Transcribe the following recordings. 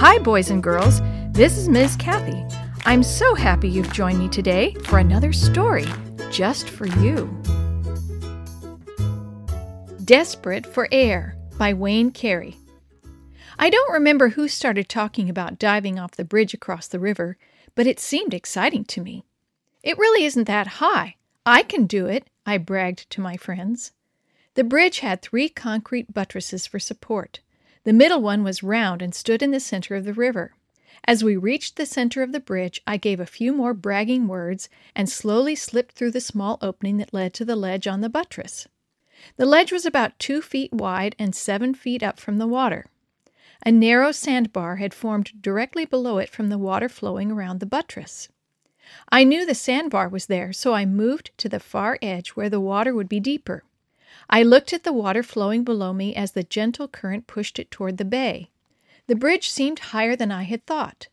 Hi, boys and girls. This is Ms. Kathy. I'm so happy you've joined me today for another story just for you. Desperate for Air by Wayne Carey. I don't remember who started talking about diving off the bridge across the river, but it seemed exciting to me. It really isn't that high. I can do it, I bragged to my friends. The bridge had three concrete buttresses for support. The middle one was round and stood in the center of the river. As we reached the center of the bridge, I gave a few more bragging words and slowly slipped through the small opening that led to the ledge on the buttress. The ledge was about two feet wide and seven feet up from the water. A narrow sandbar had formed directly below it from the water flowing around the buttress. I knew the sandbar was there, so I moved to the far edge where the water would be deeper. I looked at the water flowing below me as the gentle current pushed it toward the bay. The bridge seemed higher than I had thought.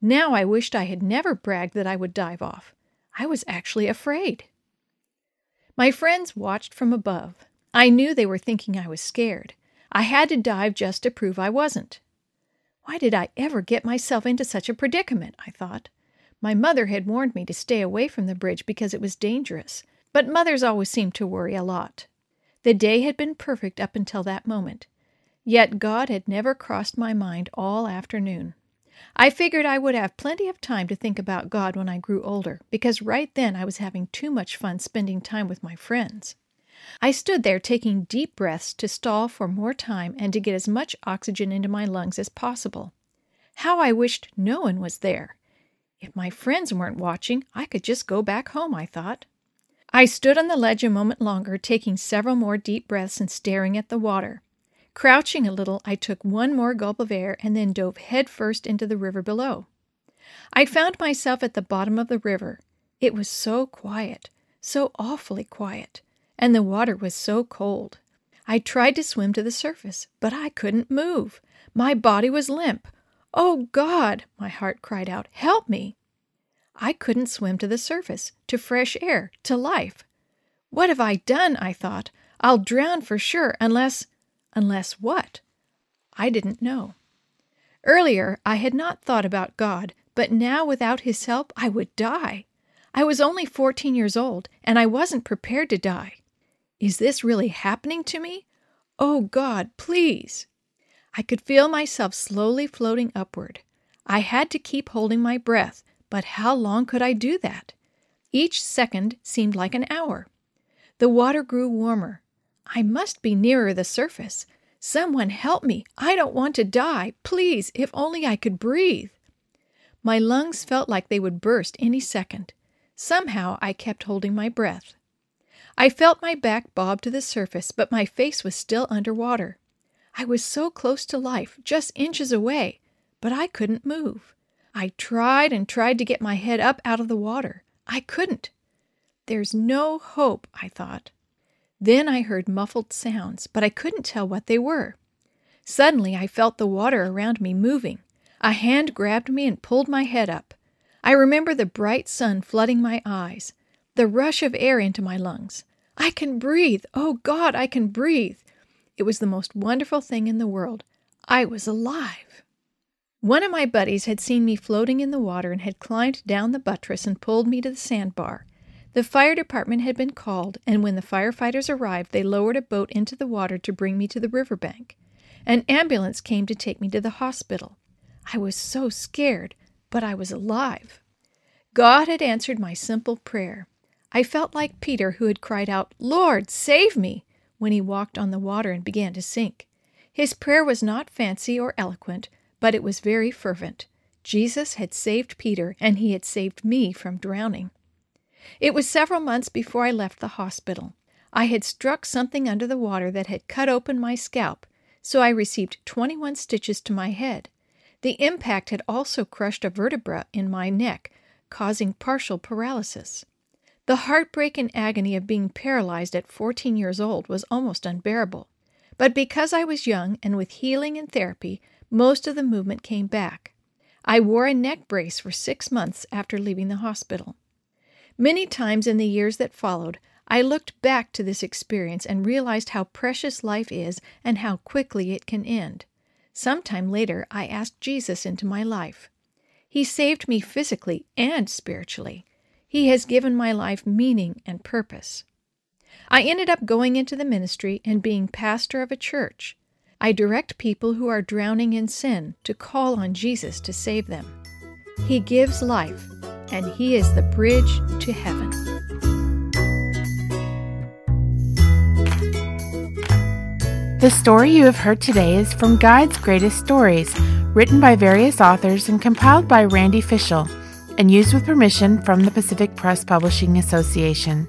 Now I wished I had never bragged that I would dive off. I was actually afraid. My friends watched from above. I knew they were thinking I was scared. I had to dive just to prove I wasn't. Why did I ever get myself into such a predicament? I thought. My mother had warned me to stay away from the bridge because it was dangerous, but mothers always seem to worry a lot. The day had been perfect up until that moment. Yet God had never crossed my mind all afternoon. I figured I would have plenty of time to think about God when I grew older, because right then I was having too much fun spending time with my friends. I stood there taking deep breaths to stall for more time and to get as much oxygen into my lungs as possible. How I wished no one was there. If my friends weren't watching, I could just go back home, I thought. I stood on the ledge a moment longer, taking several more deep breaths and staring at the water. Crouching a little, I took one more gulp of air and then dove headfirst into the river below. I found myself at the bottom of the river. It was so quiet, so awfully quiet, and the water was so cold. I tried to swim to the surface, but I couldn't move. My body was limp. Oh God, my heart cried out, help me! I couldn't swim to the surface, to fresh air, to life. What have I done? I thought. I'll drown for sure, unless. Unless what? I didn't know. Earlier, I had not thought about God, but now without His help, I would die. I was only 14 years old, and I wasn't prepared to die. Is this really happening to me? Oh, God, please! I could feel myself slowly floating upward. I had to keep holding my breath, but how long could I do that? Each second seemed like an hour. The water grew warmer. I must be nearer the surface. Someone help me. I don't want to die. Please, if only I could breathe. My lungs felt like they would burst any second. Somehow I kept holding my breath. I felt my back bob to the surface, but my face was still under water. I was so close to life, just inches away, but I couldn't move. I tried and tried to get my head up out of the water. I couldn't. There's no hope, I thought. Then I heard muffled sounds, but I couldn't tell what they were. Suddenly I felt the water around me moving. A hand grabbed me and pulled my head up. I remember the bright sun flooding my eyes, the rush of air into my lungs. I can breathe! Oh God, I can breathe! It was the most wonderful thing in the world. I was alive. One of my buddies had seen me floating in the water and had climbed down the buttress and pulled me to the sandbar. The fire department had been called, and when the firefighters arrived, they lowered a boat into the water to bring me to the riverbank. An ambulance came to take me to the hospital. I was so scared, but I was alive. God had answered my simple prayer. I felt like Peter, who had cried out, Lord, save me, when he walked on the water and began to sink. His prayer was not fancy or eloquent, but it was very fervent. Jesus had saved Peter, and he had saved me from drowning. It was several months before I left the hospital. I had struck something under the water that had cut open my scalp, so I received 21 stitches to my head. The impact had also crushed a vertebra in my neck, causing partial paralysis. The heartbreak and agony of being paralyzed at 14 years old was almost unbearable. But because I was young and with healing and therapy, most of the movement came back. I wore a neck brace for six months after leaving the hospital. Many times in the years that followed, I looked back to this experience and realized how precious life is and how quickly it can end. Sometime later, I asked Jesus into my life. He saved me physically and spiritually. He has given my life meaning and purpose. I ended up going into the ministry and being pastor of a church. I direct people who are drowning in sin to call on Jesus to save them. He gives life, and He is the bridge to heaven. The story you have heard today is from Guide's Greatest Stories, written by various authors and compiled by Randy Fishell, and used with permission from the Pacific Press Publishing Association.